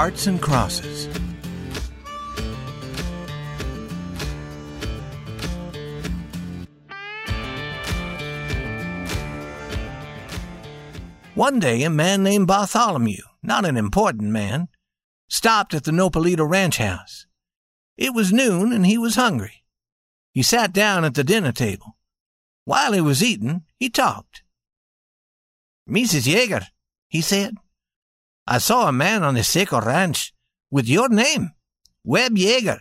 Hearts and Crosses. One day, a man named Bartholomew, not an important man, stopped at the Nopalito ranch house. It was noon and he was hungry. He sat down at the dinner table. While he was eating, he talked. Mrs. Yeager, he said, I saw a man on the Seco ranch with your name, Webb Yeager.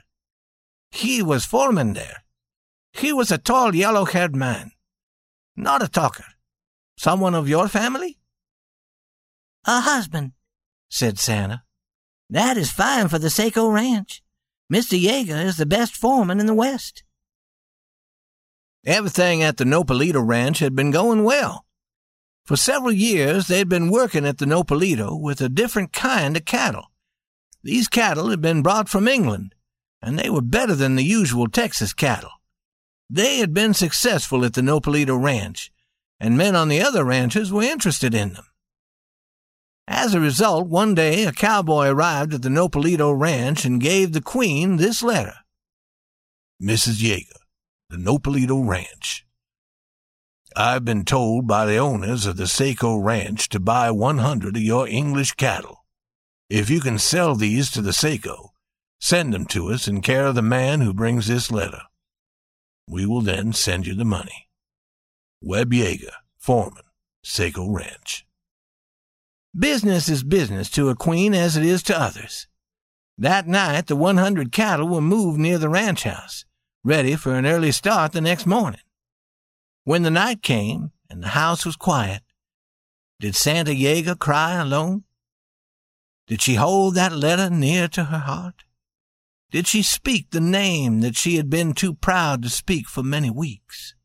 He was foreman there. He was a tall, yellow haired man. Not a talker. Someone of your family? A husband, said Santa. That is fine for the Seco Ranch. Mr. Yeager is the best foreman in the West. Everything at the Nopalito Ranch had been going well. For several years, they'd been working at the Nopalito with a different kind of cattle. These cattle had been brought from England, and they were better than the usual Texas cattle. They had been successful at the Nopalito Ranch, and men on the other ranches were interested in them. As a result, one day a cowboy arrived at the Nopalito Ranch and gave the Queen this letter. Mrs. Yeager, the Nopalito Ranch. I've been told by the owners of the Seco Ranch to buy 100 of your English cattle. If you can sell these to the Seco, send them to us in care of the man who brings this letter. We will then send you the money. Webb Yeager, foreman, Seco Ranch. Business is business to a queen as it is to others. That night, the 100 cattle were moved near the ranch house, ready for an early start the next morning. When the night came and the house was quiet, did Santa Yeager cry alone? Did she hold that letter near to her heart? Did she speak the name that she had been too proud to speak for many weeks?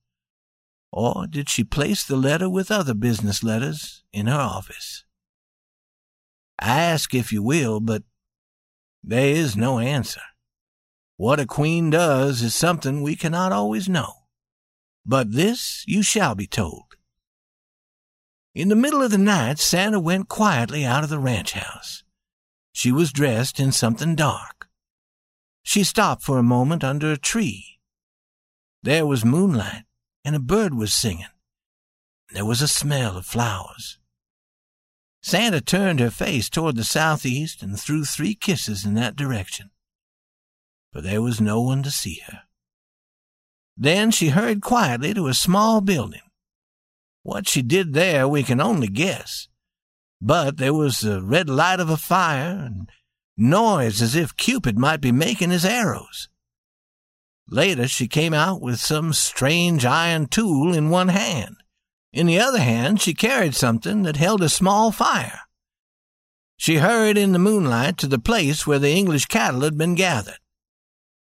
Or did she place the letter with other business letters in her office? I Ask if you will, but there is no answer. What a queen does is something we cannot always know. But this you shall be told. In the middle of the night, Santa went quietly out of the ranch house. She was dressed in something dark. She stopped for a moment under a tree. There was moonlight, and a bird was singing. There was a smell of flowers. Santa turned her face toward the southeast and threw three kisses in that direction. But there was no one to see her. Then she hurried quietly to a small building. What she did there we can only guess. But there was the red light of a fire and noise as if Cupid might be making his arrows. Later she came out with some strange iron tool in one hand. In the other hand, she carried something that held a small fire. She hurried in the moonlight to the place where the English cattle had been gathered.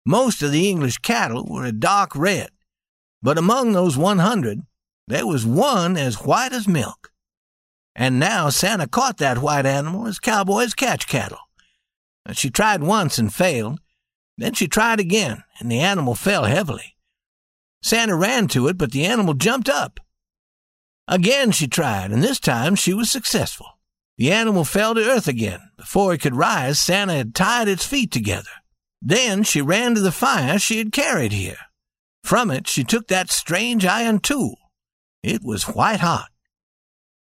Most of the English cattle were a dark red, but among those 100, there was one as white as milk. And now Santa caught that white animal as cowboys catch cattle. She tried once and failed. Then she tried again, and the animal fell heavily. Santa ran to it, but the animal jumped up. Again she tried, and this time she was successful. The animal fell to earth again. Before it could rise, Santa had tied its feet together. Then she ran to the fire she had carried here. From it she took that strange iron tool. It was white hot.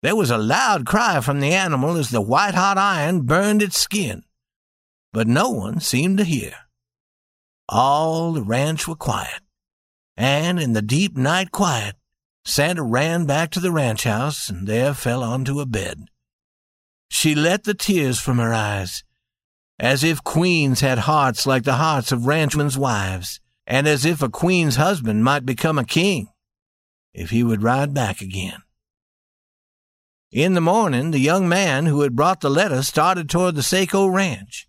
There was a loud cry from the animal as the white hot iron burned its skin. But no one seemed to hear. All the ranch were quiet, and in the deep night quiet, Santa ran back to the ranch house and there fell onto a bed. She let the tears from her eyes, as if queens had hearts like the hearts of ranchmen's wives, and as if a queen's husband might become a king if he would ride back again. In the morning, the young man who had brought the letter started toward the Seco ranch.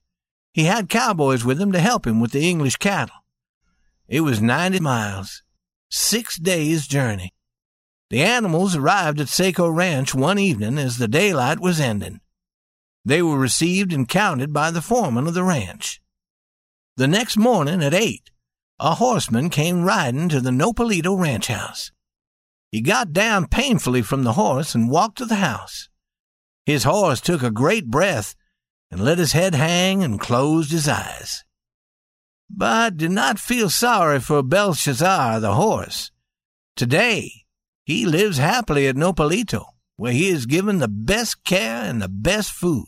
He had cowboys with him to help him with the English cattle. It was ninety miles, six days' journey. The animals arrived at Seco Ranch one evening as the daylight was ending. They were received and counted by the foreman of the ranch. The next morning at eight, a horseman came riding to the Nopalito ranch house. He got down painfully from the horse and walked to the house. His horse took a great breath, and let his head hang and closed his eyes. But did not feel sorry for Belshazzar the horse. Today, he lives happily at Nopalito, where he is given the best care and the best food.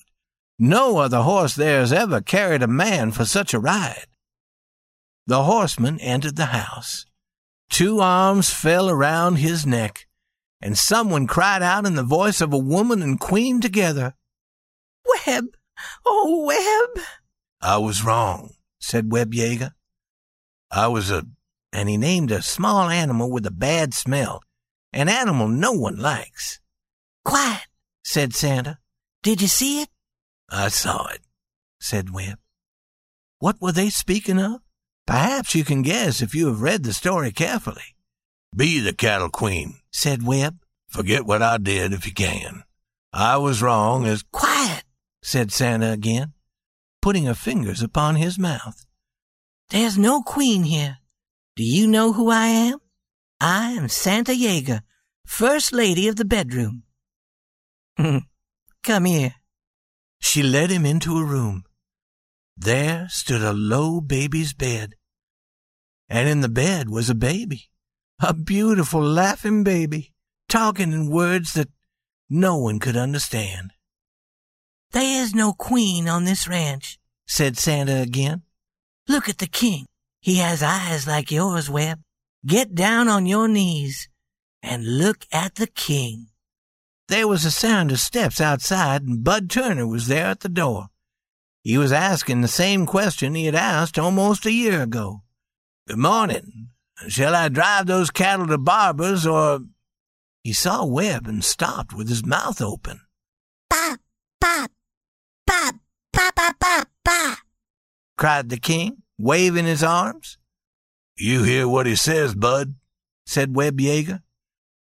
No other horse there has ever carried a man for such a ride. The horseman entered the house. Two arms fell around his neck, and someone cried out in the voice of a woman and queen together, Webb! Oh, Webb! I was wrong, said Webb Yeager. I was a, and he named a small animal with a bad smell, an animal no one likes. Quiet, said Santa. Did you see it? I saw it, said Webb. What were they speaking of? Perhaps you can guess if you have read the story carefully. Be the cattle queen, said Webb. Forget what I did if you can. I was wrong as. Quiet, said Santa again, putting her fingers upon his mouth. There's no queen here. Do you know who I am? I am Santa Yeager, First Lady of the bedroom. Come here. She led him into a room. There stood a low baby's bed. And in the bed was a baby, a beautiful laughing baby, talking in words that no one could understand. There is no queen on this ranch, said Santa again. Look at the king. He has eyes like yours, Webb. Get down on your knees and look at the king. There was a sound of steps outside, and Bud Turner was there at the door. He was asking the same question he had asked almost a year ago. Good morning. Shall I drive those cattle to Barber's or. He saw Webb and stopped with his mouth open. Bop, bop, bop, bop, bop, bop, bop, cried the king, waving his arms. You hear what he says, Bud, said Webb Yeager.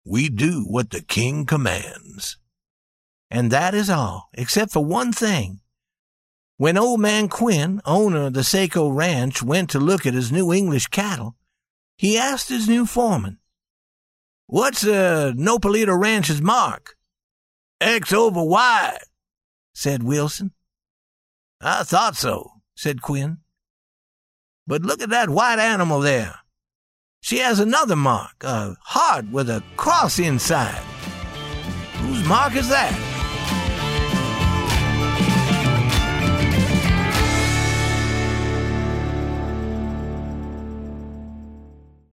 We do what the king commands. And that is all, except for one thing. When old man Quinn, owner of the Seco Ranch, went to look at his new English cattle, he asked his new foreman, What's uh, Nopalito Ranch's mark? X over Y, said Wilson. I thought so, said Quinn. But look at that white animal there. She has another mark, a heart with a cross inside. Whose mark is that?